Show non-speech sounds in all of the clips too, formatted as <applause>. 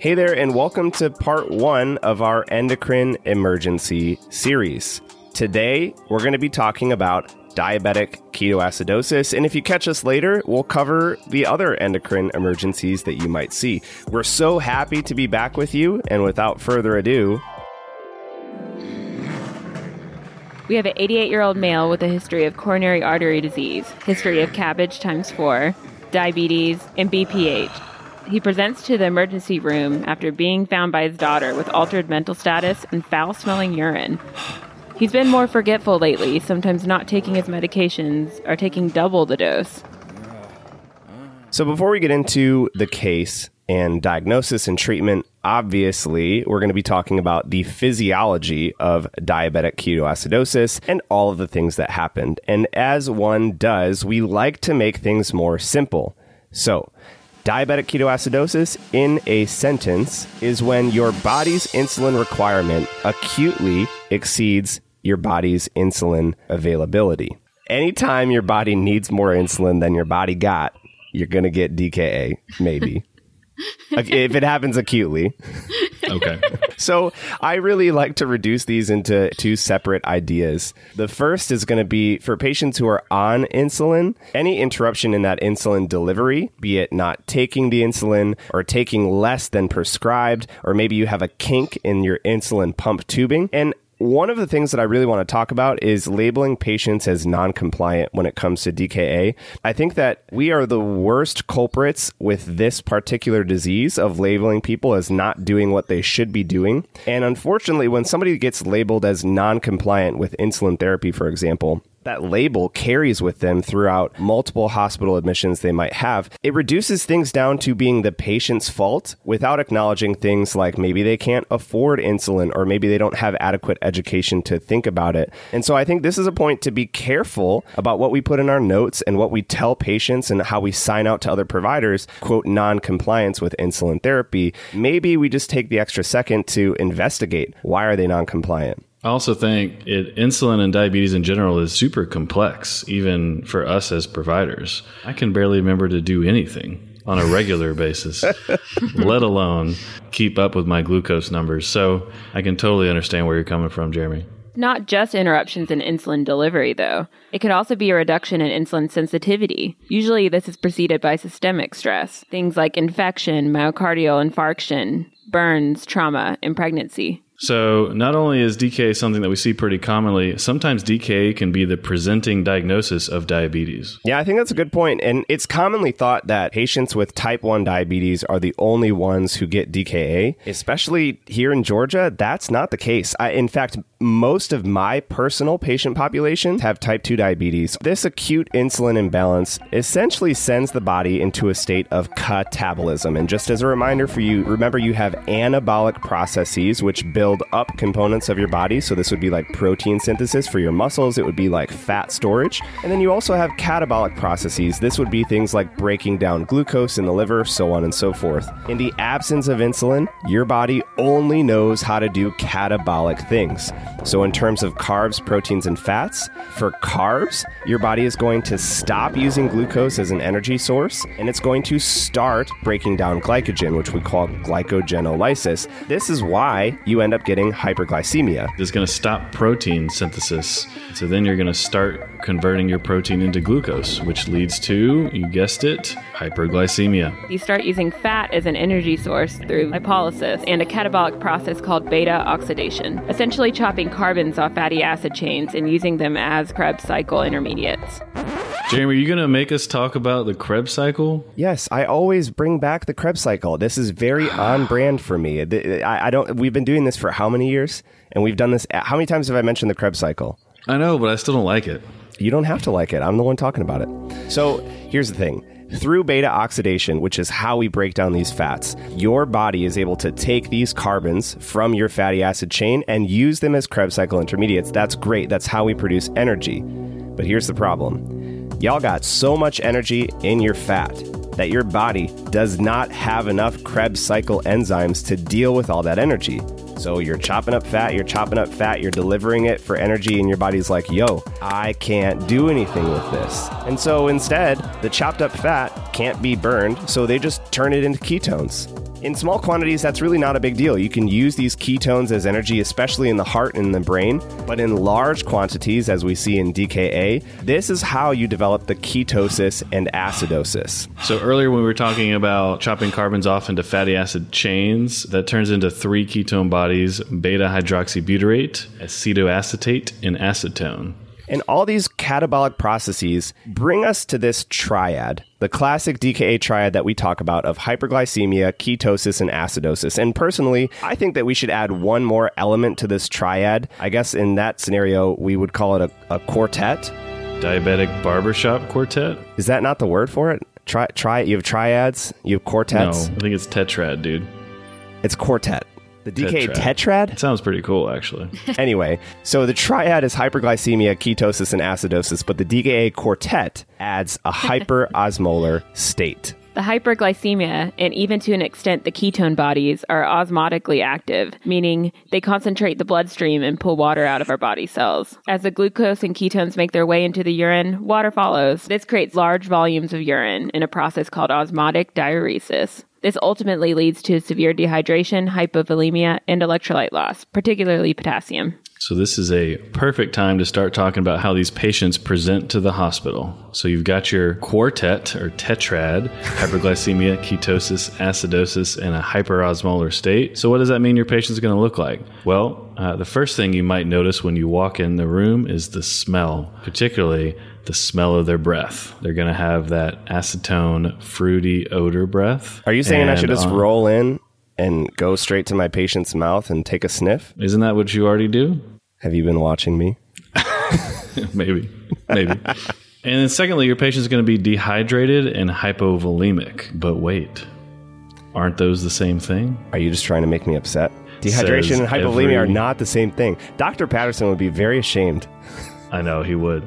Hey there, and welcome to part one of our endocrine emergency series. Today, we're going to be talking about diabetic ketoacidosis, and if you catch us later, we'll cover the other endocrine emergencies that you might see. We're so happy to be back with you, and without further ado, We have an 88 year old male with a history of coronary artery disease, history of CABG times four, diabetes, and BPH. He presents to the emergency room after being found by his daughter with altered mental status and foul smelling urine. He's been more forgetful lately, sometimes not taking his medications or taking double the dose. So, before we get into the case and diagnosis and treatment, obviously, we're going to be talking about the physiology of diabetic ketoacidosis and all of the things that happened. And as one does, we like to make things more simple. So, diabetic ketoacidosis in a sentence is when your body's insulin requirement acutely exceeds your body's insulin availability. Anytime your body needs more insulin than your body got, you're going to get DKA, maybe. <laughs> If it happens acutely. <laughs> Okay. So I really like to reduce these into two separate ideas. The first is going to be for patients who are on insulin, any interruption in that insulin delivery, be it not taking the insulin or taking less than prescribed, or maybe you have a kink in your insulin pump tubing. And one of the things that I really want to talk about is labeling patients as non compliant when it comes to DKA. I think that we are the worst culprits with this particular disease of labeling people as not doing what they should be doing. And unfortunately, when somebody gets labeled as non compliant with insulin therapy, for example, that label carries with them throughout multiple hospital admissions they might have, it reduces things down to being the patient's fault without acknowledging things like maybe they can't afford insulin or maybe they don't have adequate education to think about it. And so I think this is a point to be careful about what we put in our notes and what we tell patients and how we sign out to other providers, quote, non compliance with insulin therapy. Maybe we just take the extra second to investigate why are they non compliant? I also think it, insulin and diabetes in general is super complex, even for us as providers. I can barely remember to do anything on a regular basis, <laughs> let alone keep up with my glucose numbers. So I can totally understand where you're coming from, Jeremy. Not just interruptions in insulin delivery, though. It could also be a reduction in insulin sensitivity. Usually, this is preceded by systemic stress, things like infection, myocardial infarction, burns, trauma, and pregnancy. So, not only is DKA something that we see pretty commonly, sometimes DKA can be the presenting diagnosis of diabetes. Yeah, I think that's a good point. And it's commonly thought that patients with type 1 diabetes are the only ones who get DKA, especially here in Georgia. That's not the case. I, in fact, most of my personal patient population have type 2 diabetes. This acute insulin imbalance essentially sends the body into a state of catabolism. And just as a reminder for you, remember you have anabolic processes which build up components of your body. So this would be like protein synthesis for your muscles, it would be like fat storage. And then you also have catabolic processes. This would be things like breaking down glucose in the liver, so on and so forth. In the absence of insulin, your body only knows how to do catabolic things. So, in terms of carbs, proteins, and fats, for carbs, your body is going to stop using glucose as an energy source and it's going to start breaking down glycogen, which we call glycogenolysis. This is why you end up getting hyperglycemia. It's going to stop protein synthesis. So then you're going to start converting your protein into glucose, which leads to, you guessed it, hyperglycemia. You start using fat as an energy source through lipolysis and a catabolic process called beta oxidation, essentially chopping carbons off fatty acid chains and using them as Krebs cycle intermediates. Jeremy, are you going to make us talk about the Krebs cycle? Yes, I always bring back the Krebs cycle. This is very <sighs> on brand for me. I, I don't. We've been doing this for how many years? And we've done this. Uh, how many times have I mentioned the Krebs cycle? I know, but I still don't like it. You don't have to like it. I'm the one talking about it. So here's the thing. Through beta oxidation, which is how we break down these fats, your body is able to take these carbons from your fatty acid chain and use them as Krebs cycle intermediates. That's great. That's how we produce energy. But here's the problem y'all got so much energy in your fat that your body does not have enough Krebs cycle enzymes to deal with all that energy. So you're chopping up fat, you're chopping up fat, you're delivering it for energy, and your body's like, yo, I can't do anything with this. And so instead, the chopped up fat can't be burned, so they just turn it into ketones. In small quantities, that's really not a big deal. You can use these ketones as energy, especially in the heart and the brain. But in large quantities, as we see in DKA, this is how you develop the ketosis and acidosis. So earlier when we were talking about chopping carbons off into fatty acid chains, that turns into three ketone bodies, beta hydroxybutyrate, acetoacetate, and acetone. And all these catabolic processes bring us to this triad, the classic DKA triad that we talk about of hyperglycemia, ketosis, and acidosis. And personally, I think that we should add one more element to this triad. I guess in that scenario, we would call it a, a quartet. Diabetic barbershop quartet? Is that not the word for it? Try, try. You have triads. You have quartets. No, I think it's tetrad, dude. It's quartet. The DKA Tetrad. tetrad? It sounds pretty cool, actually. <laughs> anyway, so the triad is hyperglycemia, ketosis, and acidosis, but the DKA quartet adds a <laughs> hyperosmolar state. The hyperglycemia, and even to an extent the ketone bodies, are osmotically active, meaning they concentrate the bloodstream and pull water out of our body cells. As the glucose and ketones make their way into the urine, water follows. This creates large volumes of urine in a process called osmotic diuresis. This ultimately leads to severe dehydration, hypovolemia, and electrolyte loss, particularly potassium. So, this is a perfect time to start talking about how these patients present to the hospital. So, you've got your quartet or tetrad <laughs> hyperglycemia, ketosis, acidosis, and a hyperosmolar state. So, what does that mean your patient's going to look like? Well, uh, the first thing you might notice when you walk in the room is the smell, particularly the smell of their breath. They're going to have that acetone, fruity odor breath. Are you saying I should just uh, roll in and go straight to my patient's mouth and take a sniff? Isn't that what you already do? Have you been watching me? <laughs> maybe, maybe. and then, secondly, your patient's going to be dehydrated and hypovolemic. But wait, aren't those the same thing? Are you just trying to make me upset? Dehydration and hypovolemia are not the same thing. Dr. Patterson would be very ashamed. I know he would.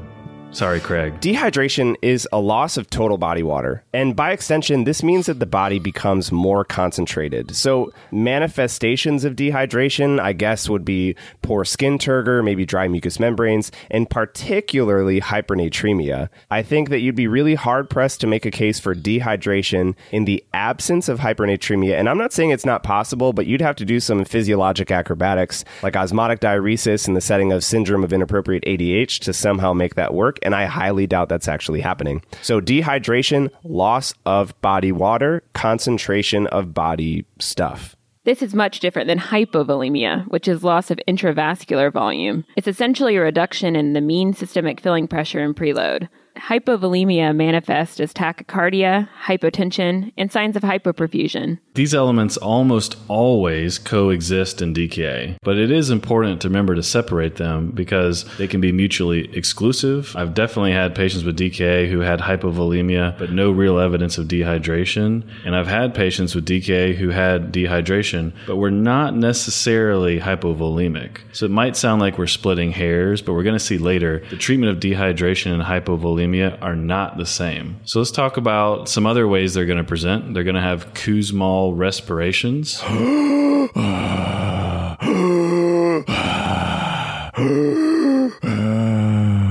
Sorry, Craig. Dehydration is a loss of total body water. And by extension, this means that the body becomes more concentrated. So, manifestations of dehydration, I guess, would be poor skin turgor, maybe dry mucous membranes, and particularly hypernatremia. I think that you'd be really hard pressed to make a case for dehydration in the absence of hypernatremia. And I'm not saying it's not possible, but you'd have to do some physiologic acrobatics like osmotic diuresis in the setting of syndrome of inappropriate ADH to somehow make that work. And I highly doubt that's actually happening. So, dehydration, loss of body water, concentration of body stuff. This is much different than hypovolemia, which is loss of intravascular volume. It's essentially a reduction in the mean systemic filling pressure and preload. Hypovolemia manifests as tachycardia, hypotension, and signs of hypoperfusion. These elements almost always coexist in DKA, but it is important to remember to separate them because they can be mutually exclusive. I've definitely had patients with DKA who had hypovolemia, but no real evidence of dehydration. And I've had patients with DKA who had dehydration, but were not necessarily hypovolemic. So it might sound like we're splitting hairs, but we're going to see later the treatment of dehydration and hypovolemia are not the same. So let's talk about some other ways they're going to present. They're going to have Kussmaul respirations.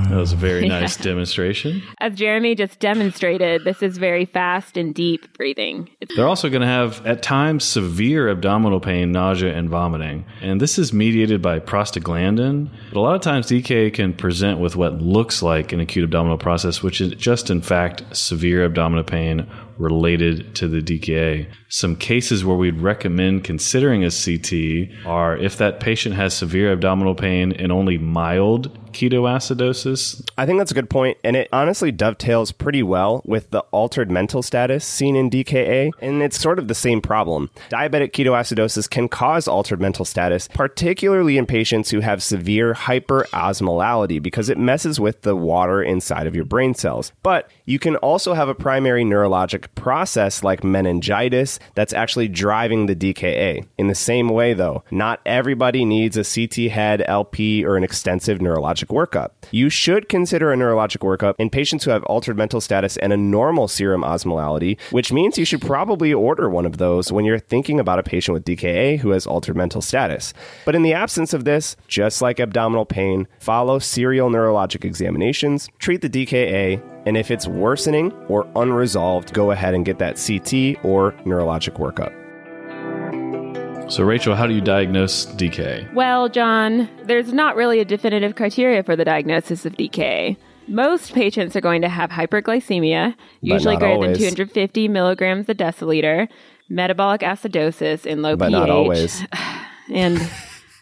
That was a very <laughs> nice demonstration. As Jeremy just demonstrated, this is very fast and deep breathing. It's They're also going to have, at times, severe abdominal pain, nausea, and vomiting. And this is mediated by prostaglandin. But a lot of times, DKA can present with what looks like an acute abdominal process, which is just, in fact, severe abdominal pain related to the DKA. Some cases where we'd recommend considering a CT are if that patient has severe abdominal pain and only mild ketoacidosis. I think that's a good point, and it honestly dovetails pretty well with the altered mental status seen in DKA, and it's sort of the same problem. Diabetic ketoacidosis can cause altered mental status, particularly in patients who have severe hyperosmolality because it messes with the water inside of your brain cells. But you can also have a primary neurologic process like meningitis that's actually driving the DKA. In the same way, though, not everybody needs a CT head, LP, or an extensive neurologic workup. You should consider a neurologic workup in patients who have altered mental status and a normal serum osmolality, which means you should probably order one of those when you're thinking about a patient with DKA who has altered mental status. But in the absence of this, just like abdominal pain, follow serial neurologic examinations, treat the DKA, and if it's worsening or unresolved, go ahead and get that CT or neurologic workup. So, Rachel, how do you diagnose DK? Well, John, there's not really a definitive criteria for the diagnosis of DK. Most patients are going to have hyperglycemia, usually greater always. than 250 milligrams a deciliter, metabolic acidosis in low But pH, not always. <sighs> and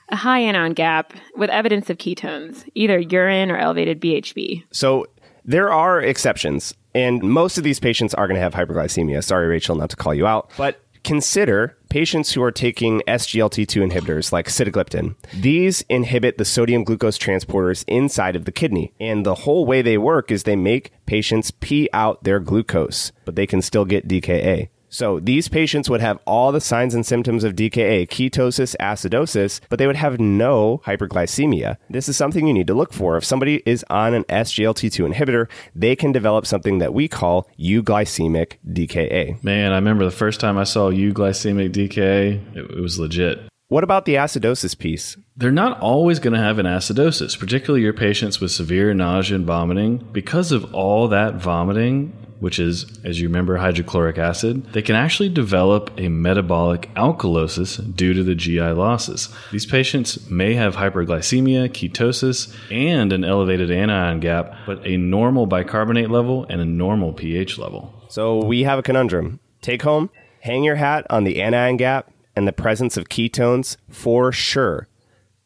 a high anion gap with evidence of ketones, either urine or elevated BHB. So there are exceptions, and most of these patients are going to have hyperglycemia. Sorry, Rachel, not to call you out, but consider patients who are taking SGLT2 inhibitors like sitagliptin. These inhibit the sodium glucose transporters inside of the kidney, and the whole way they work is they make patients pee out their glucose, but they can still get DKA. So these patients would have all the signs and symptoms of DKA, ketosis, acidosis, but they would have no hyperglycemia. This is something you need to look for. If somebody is on an SGLT2 inhibitor, they can develop something that we call euglycemic DKA. Man, I remember the first time I saw euglycemic DKA, it, it was legit. What about the acidosis piece? They're not always going to have an acidosis, particularly your patients with severe nausea and vomiting. Because of all that vomiting, which is, as you remember, hydrochloric acid, they can actually develop a metabolic alkalosis due to the GI losses. These patients may have hyperglycemia, ketosis, and an elevated anion gap, but a normal bicarbonate level and a normal pH level. So we have a conundrum. Take home, hang your hat on the anion gap and the presence of ketones for sure.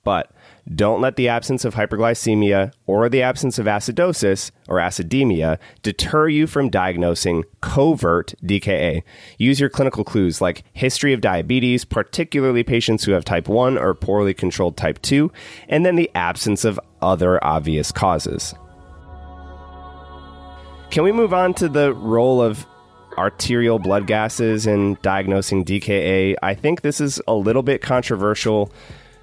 But don't let the absence of hyperglycemia or the absence of acidosis or acidemia deter you from diagnosing covert DKA. Use your clinical clues like history of diabetes, particularly patients who have type 1 or poorly controlled type 2, and then the absence of other obvious causes. Can we move on to the role of arterial blood gases in diagnosing DKA? I think this is a little bit controversial.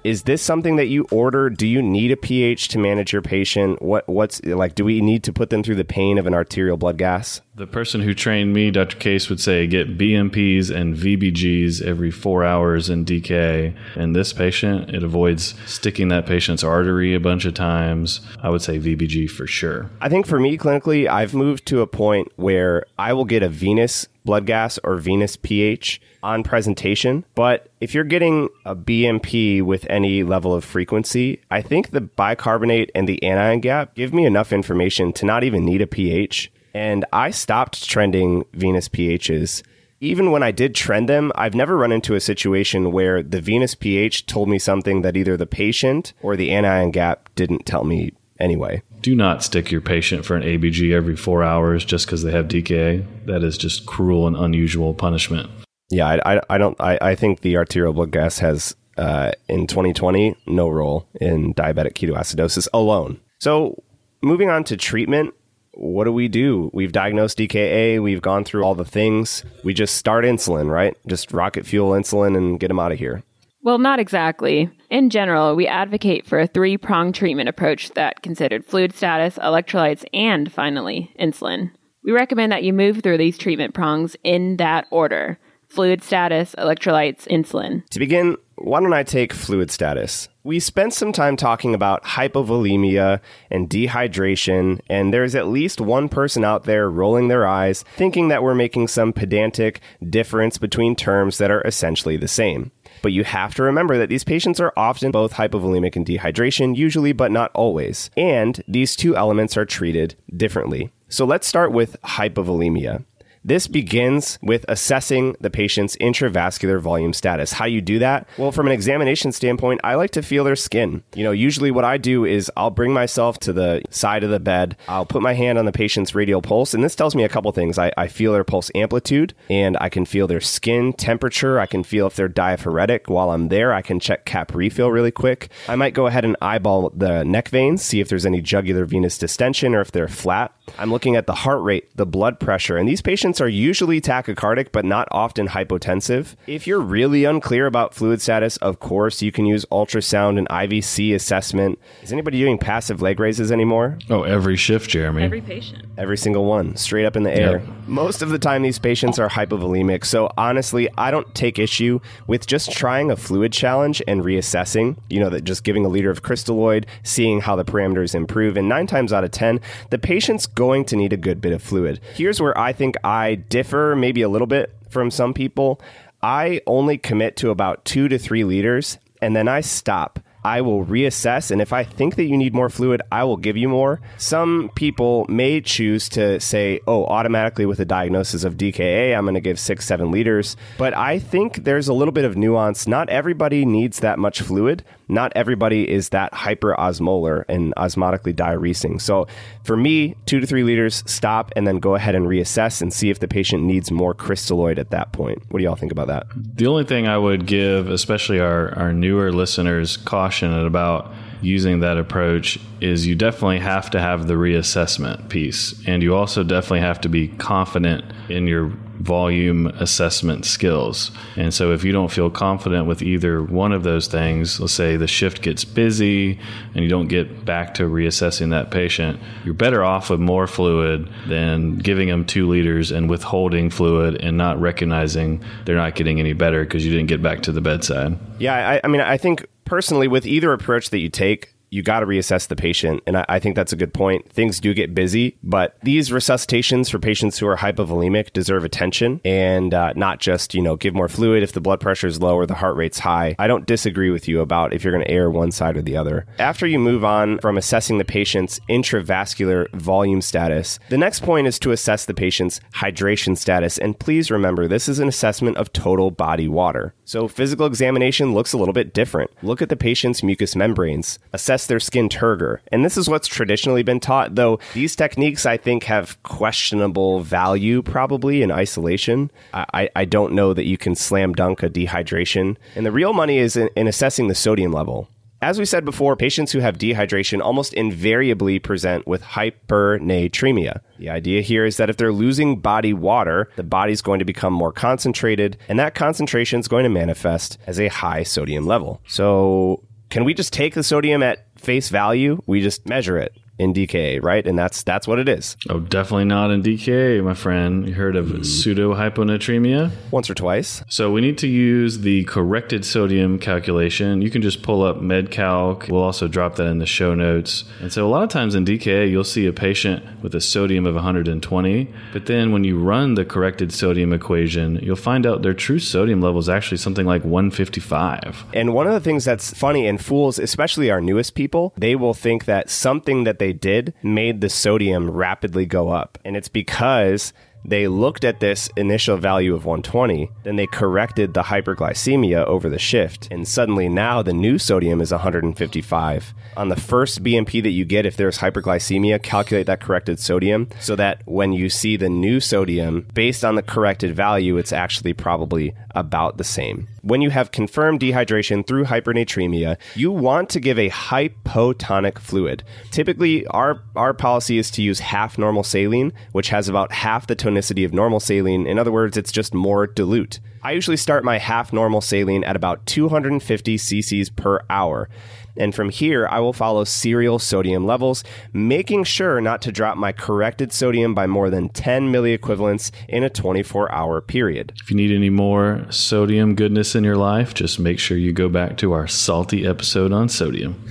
Is this something that you order? Do you need a pH to manage your patient? What what's like do we need to put them through the pain of an arterial blood gas? The person who trained me, Dr. Case, would say get BMPs and VBGs every four hours in DK. And this patient, it avoids sticking that patient's artery a bunch of times. I would say VBG for sure. I think for me clinically, I've moved to a point where I will get a venous blood gas or venous pH on presentation. But if you're getting a BMP with any level of frequency, I think the bicarbonate and the anion gap give me enough information to not even need a pH. And I stopped trending venous pHs. Even when I did trend them, I've never run into a situation where the venous pH told me something that either the patient or the anion gap didn't tell me anyway. Do not stick your patient for an ABG every four hours just because they have DKA. That is just cruel and unusual punishment. Yeah, I, I, I don't. I, I think the arterial blood gas has uh, in 2020 no role in diabetic ketoacidosis alone. So moving on to treatment, what do we do? We've diagnosed DKA. We've gone through all the things. We just start insulin, right? Just rocket fuel insulin and get them out of here. Well, not exactly. In general, we advocate for a three pronged treatment approach that considered fluid status, electrolytes, and finally, insulin. We recommend that you move through these treatment prongs in that order fluid status, electrolytes, insulin. To begin, why don't I take fluid status? We spent some time talking about hypovolemia and dehydration, and there's at least one person out there rolling their eyes, thinking that we're making some pedantic difference between terms that are essentially the same. But you have to remember that these patients are often both hypovolemic and dehydration, usually, but not always. And these two elements are treated differently. So let's start with hypovolemia. This begins with assessing the patient's intravascular volume status. How you do that? Well, from an examination standpoint, I like to feel their skin. You know, usually what I do is I'll bring myself to the side of the bed, I'll put my hand on the patient's radial pulse, and this tells me a couple things. I, I feel their pulse amplitude, and I can feel their skin temperature. I can feel if they're diaphoretic. While I'm there, I can check cap refill really quick. I might go ahead and eyeball the neck veins, see if there's any jugular venous distension or if they're flat. I'm looking at the heart rate, the blood pressure, and these patients are usually tachycardic but not often hypotensive. If you're really unclear about fluid status, of course, you can use ultrasound and IVC assessment. Is anybody doing passive leg raises anymore? Oh, every shift, Jeremy. Every patient. Every single one, straight up in the air. Yep. Most of the time, these patients are hypovolemic. So, honestly, I don't take issue with just trying a fluid challenge and reassessing. You know, that just giving a liter of crystalloid, seeing how the parameters improve. And nine times out of 10, the patient's going to need a good bit of fluid. Here's where I think I differ maybe a little bit from some people. I only commit to about two to three liters and then I stop. I will reassess, and if I think that you need more fluid, I will give you more. Some people may choose to say, oh, automatically with a diagnosis of DKA, I'm going to give six, seven liters. But I think there's a little bit of nuance. Not everybody needs that much fluid not everybody is that hyperosmolar and osmotically diuresing. So for me, two to three liters, stop, and then go ahead and reassess and see if the patient needs more crystalloid at that point. What do y'all think about that? The only thing I would give, especially our, our newer listeners, caution about using that approach is you definitely have to have the reassessment piece. And you also definitely have to be confident in your volume assessment skills. And so if you don't feel confident with either one of those things, let's say the shift gets busy and you don't get back to reassessing that patient, you're better off with more fluid than giving them two liters and withholding fluid and not recognizing they're not getting any better because you didn't get back to the bedside. Yeah, I, I mean, I think personally, with either approach that you take, you got to reassess the patient. And I, I, think that's a good point. Things do get busy, but these resuscitations for patients who are hypovolemic deserve attention and uh, not just, you know, give more fluid if the blood pressure is low or the heart rate's high. I don't disagree with you about if you're going to err one side or the other. After you move on from assessing the patient's intravascular volume status, the next point is to assess the patient's hydration status. And please remember, this is an assessment of total body water. So physical examination looks a little bit different. Look at the patient's mucous membranes. Assess their skin turgor. And this is what's traditionally been taught, though these techniques I think have questionable value probably in isolation. I, I don't know that you can slam dunk a dehydration. And the real money is in, in assessing the sodium level. As we said before, patients who have dehydration almost invariably present with hypernatremia. The idea here is that if they're losing body water, the body's going to become more concentrated, and that concentration is going to manifest as a high sodium level. So, can we just take the sodium at face value? We just measure it in DKA, right? And that's that's what it is. Oh, definitely not in DKA, my friend. You heard of mm. pseudo hyponatremia? Once or twice. So we need to use the corrected sodium calculation. You can just pull up MedCalc. We'll also drop that in the show notes. And so a lot of times in DKA, you'll see a patient with a sodium of 120, but then when you run the corrected sodium equation, you'll find out their true sodium level is actually something like 155. And one of the things that's funny and fools, especially our newest people, they will think that something that they did made the sodium rapidly go up. And it's because they looked at this initial value of 120, then they corrected the hyperglycemia over the shift, and suddenly now the new sodium is 155. On the first BMP that you get, if there's hyperglycemia, calculate that corrected sodium so that when you see the new sodium, based on the corrected value, it's actually probably about the same. When you have confirmed dehydration through hypernatremia, you want to give a hypotonic fluid. Typically, our, our policy is to use half normal saline, which has about half the tonicity of normal saline. In other words, it's just more dilute. I usually start my half normal saline at about 250 cc's per hour. And from here, I will follow serial sodium levels, making sure not to drop my corrected sodium by more than 10 milliequivalents in a 24 hour period. If you need any more sodium goodness in your life, just make sure you go back to our salty episode on sodium.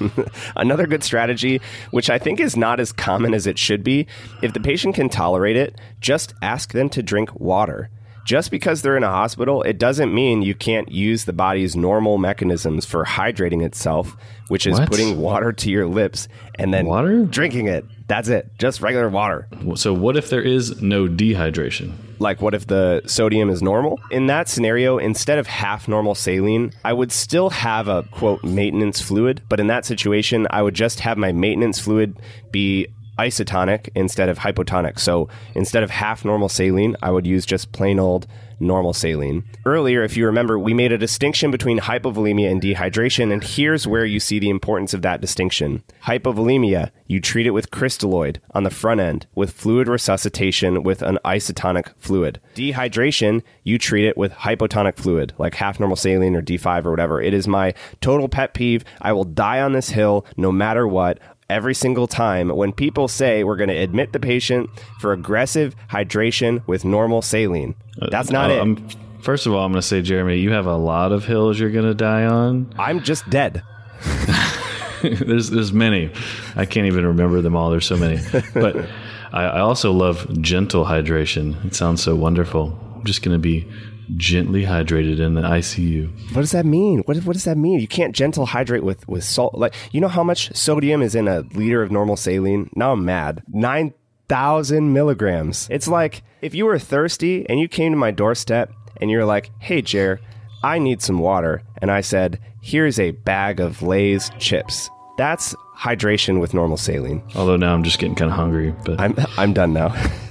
<laughs> Another good strategy, which I think is not as common as it should be, if the patient can tolerate it, just ask them to drink water just because they're in a hospital, it doesn't mean you can't use the body's normal mechanisms for hydrating itself, which is what? putting water to your lips and then water? drinking it. That's it. Just regular water. So, what if there is no dehydration? Like, what if the sodium is normal? In that scenario, instead of half normal saline, I would still have a quote maintenance fluid. But in that situation, I would just have my maintenance fluid be isotonic instead of hypotonic. So instead of half normal saline, I would use just plain old normal saline. Earlier, if you remember, we made a distinction between hypovolemia and dehydration, and here's where you see the importance of that distinction. Hypovolemia, you treat it with crystalloid on the front end with fluid resuscitation with an isotonic fluid. Dehydration, you treat it with hypotonic fluid, like half normal saline or D5 or whatever. It is my total pet peeve. I will die on this hill no matter what every single time when people say we're going to admit the patient for aggressive hydration with normal saline. That's not uh, it. I'm, first of all, I'm going to say, Jeremy, you have a lot of hills you're going to die on. I'm just dead. <laughs> there's there's many. I can't even remember them all. There's so many. But <laughs> I, I also love gentle hydration. It sounds so wonderful. I'm just going to be gently hydrated in the ICU. What does that mean? What, what does that mean? You can't gentle hydrate with, with salt. Like, you know how much sodium is in a liter of normal saline? Now I'm mad. 9,000 milligrams. It's like if you were thirsty and you came to my doorstep and you're like, hey, Jer, I need some water. And I said, here's a bag of Lay's chips. That's hydration with normal saline. Although now I'm just getting kind of hungry. But I'm, I'm done now. <laughs>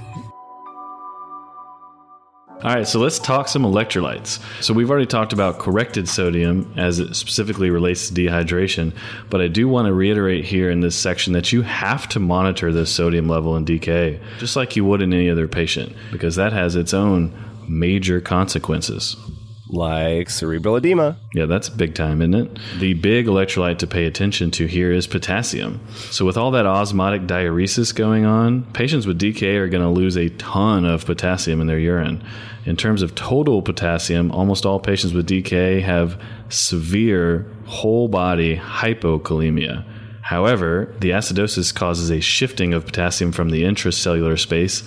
All right, so let's talk some electrolytes. So we've already talked about corrected sodium as it specifically relates to dehydration, but I do want to reiterate here in this section that you have to monitor the sodium level in DKA, just like you would in any other patient, because that has its own major consequences like cerebral edema. Yeah, that's big time, isn't it? The big electrolyte to pay attention to here is potassium. So, with all that osmotic diuresis going on, patients with DKA are going to lose a ton of potassium in their urine. In terms of total potassium, almost all patients with DKA have severe whole body hypokalemia. However, the acidosis causes a shifting of potassium from the intracellular space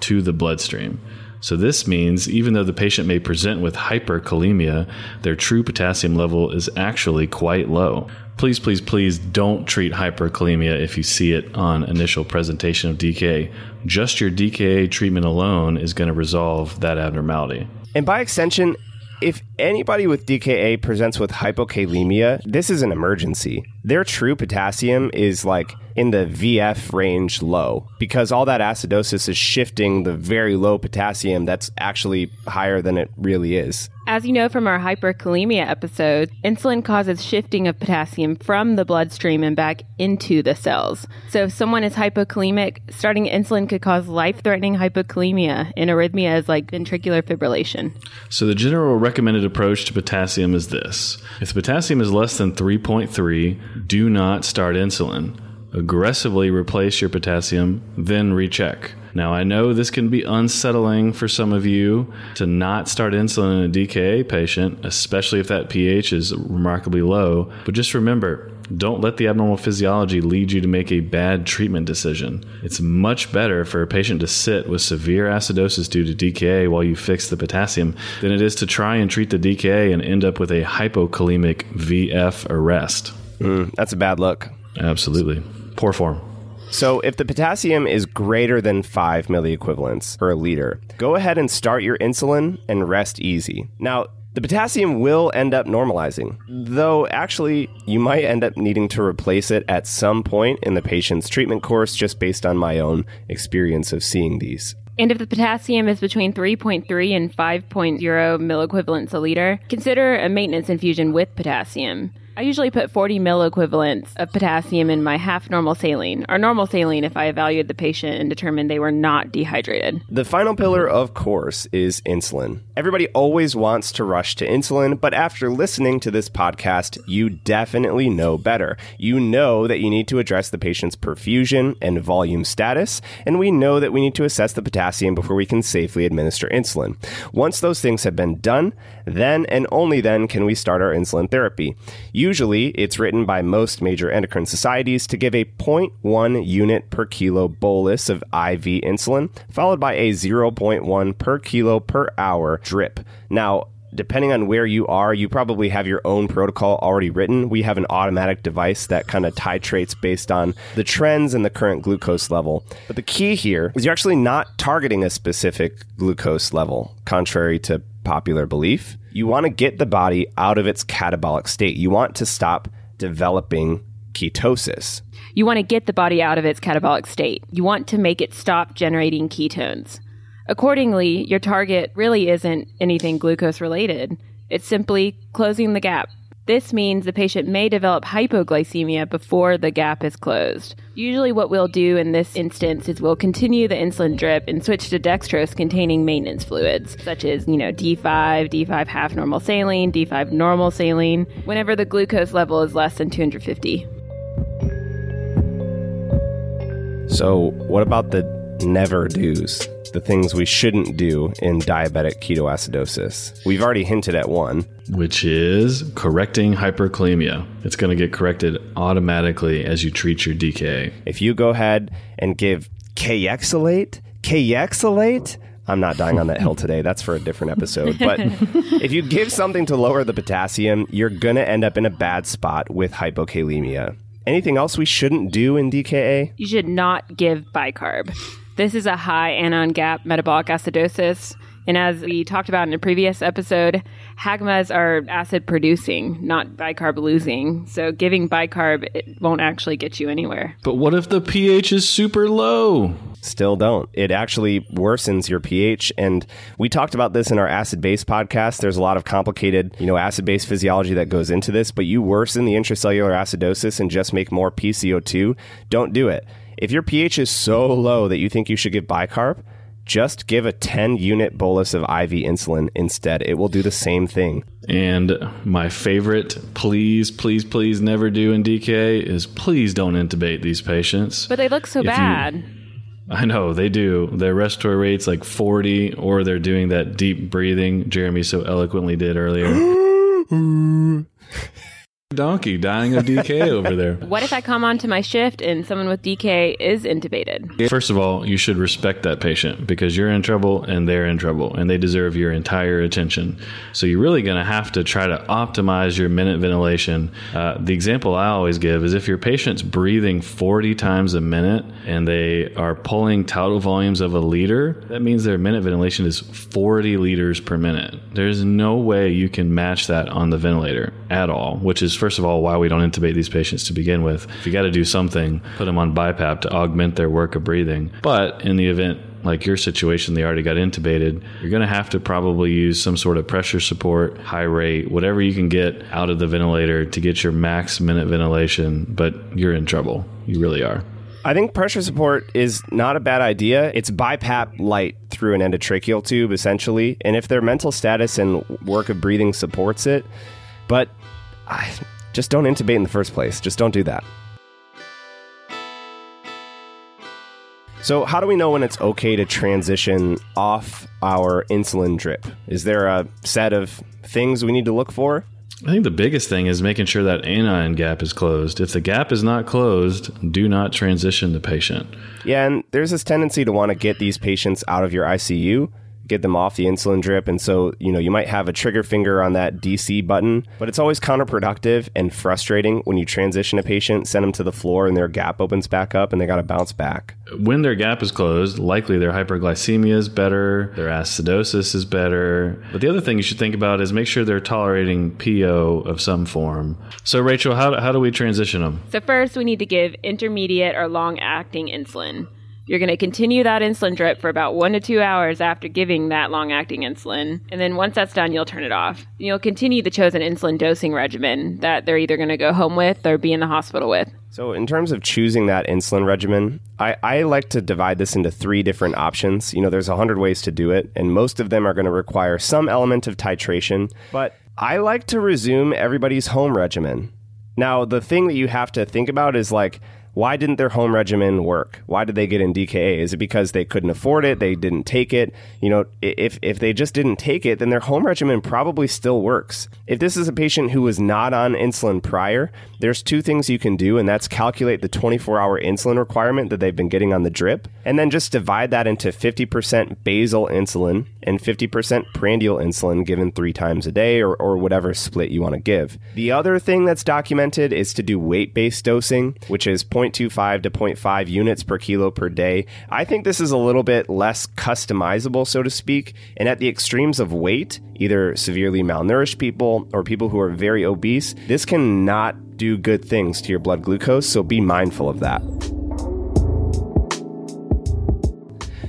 to the bloodstream. So, this means even though the patient may present with hyperkalemia, their true potassium level is actually quite low. Please, please, please don't treat hyperkalemia if you see it on initial presentation of DKA. Just your DKA treatment alone is going to resolve that abnormality. And by extension, if anybody with DKA presents with hypokalemia, this is an emergency. Their true potassium is like in the VF range low because all that acidosis is shifting the very low potassium that's actually higher than it really is. As you know from our hyperkalemia episode, insulin causes shifting of potassium from the bloodstream and back into the cells. So if someone is hypokalemic, starting insulin could cause life-threatening hypokalemia and arrhythmias like ventricular fibrillation. So the general recommended approach to potassium is this. If the potassium is less than 3.3, do not start insulin aggressively replace your potassium, then recheck. Now, I know this can be unsettling for some of you to not start insulin in a DKA patient, especially if that pH is remarkably low. But just remember, don't let the abnormal physiology lead you to make a bad treatment decision. It's much better for a patient to sit with severe acidosis due to DKA while you fix the potassium than it is to try and treat the DKA and end up with a hypokalemic VF arrest. Mm, that's a bad look. Absolutely. Poor form. So, if the potassium is greater than 5 milliequivalents per liter, go ahead and start your insulin and rest easy. Now, the potassium will end up normalizing, though actually, you might end up needing to replace it at some point in the patient's treatment course, just based on my own experience of seeing these. And if the potassium is between 3.3 and 5.0 milliequivalents a liter, consider a maintenance infusion with potassium. I usually put 40 milliequivalents of potassium in my half normal saline, or normal saline if I evaluated the patient and determined they were not dehydrated. The final pillar, of course, is insulin. Everybody always wants to rush to insulin, but after listening to this podcast, you definitely know better. You know that you need to address the patient's perfusion and volume status, and we know that we need to assess the potassium before we can safely administer insulin. Once those things have been done, then and only then can we start our insulin therapy. Usually, it's written by most major endocrine societies to give a 0.1 unit per kilo bolus of IV insulin, followed by a 0.1 per kilo per hour drip. Now, depending on where you are, you probably have your own protocol already written. We have an automatic device that kind of titrates based on the trends and the current glucose level. But the key here is you're actually not targeting a specific glucose level, contrary to popular belief. You want to get the body out of its catabolic state. You want to stop developing ketosis. You want to get the body out of its catabolic state. You want to make it stop generating ketones. Accordingly, your target really isn't anything glucose related. It's simply closing the gap. This means the patient may develop hypoglycemia before the gap is closed. Usually, what we'll do in this instance is we'll continue the insulin drip and switch to dextrose containing maintenance fluids, such as, you know, D5, D5 half normal saline, D5 normal saline, whenever the glucose level is less than 250. So, what about the never do's? The things we shouldn't do in diabetic ketoacidosis. We've already hinted at one, which is correcting hyperkalemia. It's going to get corrected automatically as you treat your DKA. If you go ahead and give Kayexalate, Kayexalate, I'm not dying on that hill today. That's for a different episode. But <laughs> if you give something to lower the potassium, you're going to end up in a bad spot with hypokalemia. Anything else we shouldn't do in DKA? You should not give bicarb. This is a high anion gap metabolic acidosis. And as we talked about in a previous episode, HAGMAs are acid producing, not bicarb losing. So giving bicarb it won't actually get you anywhere. But what if the pH is super low? Still don't. It actually worsens your pH. And we talked about this in our acid base podcast. There's a lot of complicated, you know, acid base physiology that goes into this, but you worsen the intracellular acidosis and just make more PCO2. Don't do it. If your pH is so low that you think you should give bicarb, just give a 10 unit bolus of IV insulin instead. It will do the same thing. And my favorite, please, please, please never do in DK is please don't intubate these patients. But they look so If you- bad. I know they do. Their respiratory rate's like 40, or they're doing that deep breathing Jeremy so eloquently did earlier. <gasps> <laughs> Donkey dying of DK over there. <laughs> What if I come onto my shift and someone with DK is intubated? First of all, you should respect that patient because you're in trouble and they're in trouble and they deserve your entire attention. So you're really going to have to try to optimize your minute ventilation. Uh, the example I always give is if your patient's breathing 40 times a minute and they are pulling tidal volumes of a liter, that means their minute ventilation is 40 liters per minute. There's no way you can match that on the ventilator at all, which is first of all why we don't intubate these patients to begin with. If you got to do something, put them on BiPAP to augment their work of breathing. But in the event like your situation, they already got intubated, you're going to have to probably use some sort of pressure support, high rate, whatever you can get out of the ventilator to get your max minute ventilation, but you're in trouble. You really are. I think pressure support is not a bad idea. It's BiPAP light through an endotracheal tube, essentially. And if their mental status and work of breathing supports it, but I, just don't intubate in the first place. Just don't do that. So, how do we know when it's okay to transition off our insulin drip? Is there a set of things we need to look for? I think the biggest thing is making sure that anion gap is closed. If the gap is not closed, do not transition the patient. Yeah, and there's this tendency to want to get these patients out of your ICU, get them off the insulin drip. And so, you know, you might have a trigger finger on that DC button, but it's always counterproductive and frustrating when you transition a patient, send them to the floor, and their gap opens back up and they got to bounce back. When their gap is closed, likely their hyperglycemia is better, their acidosis is better. But the other thing you should think about is make sure they're tolerating PO of some form. So, Rachel, how, how do we transition them? So, first, we need to give intermediate or long acting insulin. You're going to continue that insulin drip for about one to two hours after giving that long acting insulin. And then once that's done, you'll turn it off. You'll continue the chosen insulin dosing regimen that they're either going to go home with or be in the hospital with. So, in terms of choosing that insulin regimen, I, I like to divide this into three different options. You know, there's a hundred ways to do it, and most of them are going to require some element of titration. But I like to resume everybody's home regimen. Now, the thing that you have to think about is like, why didn't their home regimen work? Why did they get in DKA? Is it because they couldn't afford it? They didn't take it? You know, if, if they just didn't take it, then their home regimen probably still works. If this is a patient who was not on insulin prior, there's two things you can do, and that's calculate the 24 hour insulin requirement that they've been getting on the drip, and then just divide that into 50% basal insulin and 50% prandial insulin given three times a day or, or whatever split you want to give. The other thing that's documented is to do weight based dosing, which is 0.25 to 0.5 units per kilo per day. I think this is a little bit less customizable, so to speak, and at the extremes of weight, either severely malnourished people or people who are very obese, this can not do good things to your blood glucose, so be mindful of that.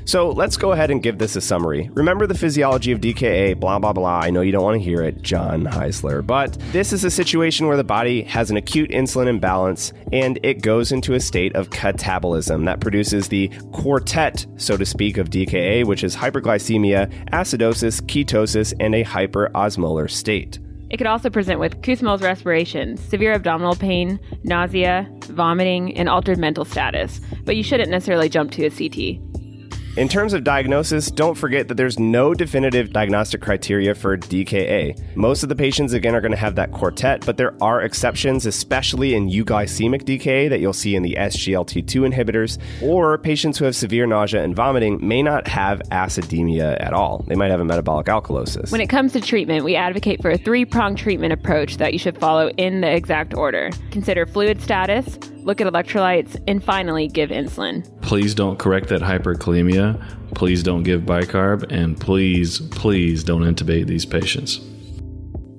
So let's go ahead and give this a summary. Remember the physiology of DKA, blah, blah, blah. I know you don't want to hear it, John Heisler, but this is a situation where the body has an acute insulin imbalance and it goes into a state of catabolism that produces the quartet, so to speak, of DKA, which is hyperglycemia, acidosis, ketosis, and a hyperosmolar state. It could also present with Kussmaul's respiration, severe abdominal pain, nausea, vomiting, and altered mental status, but you shouldn't necessarily jump to a CT. In terms of diagnosis, don't forget that there's no definitive diagnostic criteria for DKA. Most of the patients, again, are going to have that quartet, but there are exceptions, especially in euglycemic DKA that you'll see in the SGLT2 inhibitors, or patients who have severe nausea and vomiting may not have acidemia at all. They might have a metabolic alkalosis. When it comes to treatment, we advocate for a three pronged treatment approach that you should follow in the exact order. Consider fluid status, look at electrolytes, and finally give insulin. Please don't correct that hyperkalemia. Please don't give bicarb. And please, please don't intubate these patients.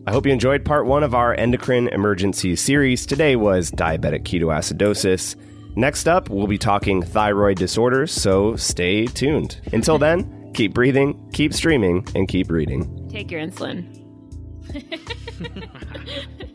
I hope you enjoyed part one of our endocrine emergency series. Today was diabetic ketoacidosis. Next up, we'll be talking thyroid disorders, so stay tuned. Until then, <laughs> keep breathing, keep streaming, and keep reading. Take your insulin. <laughs>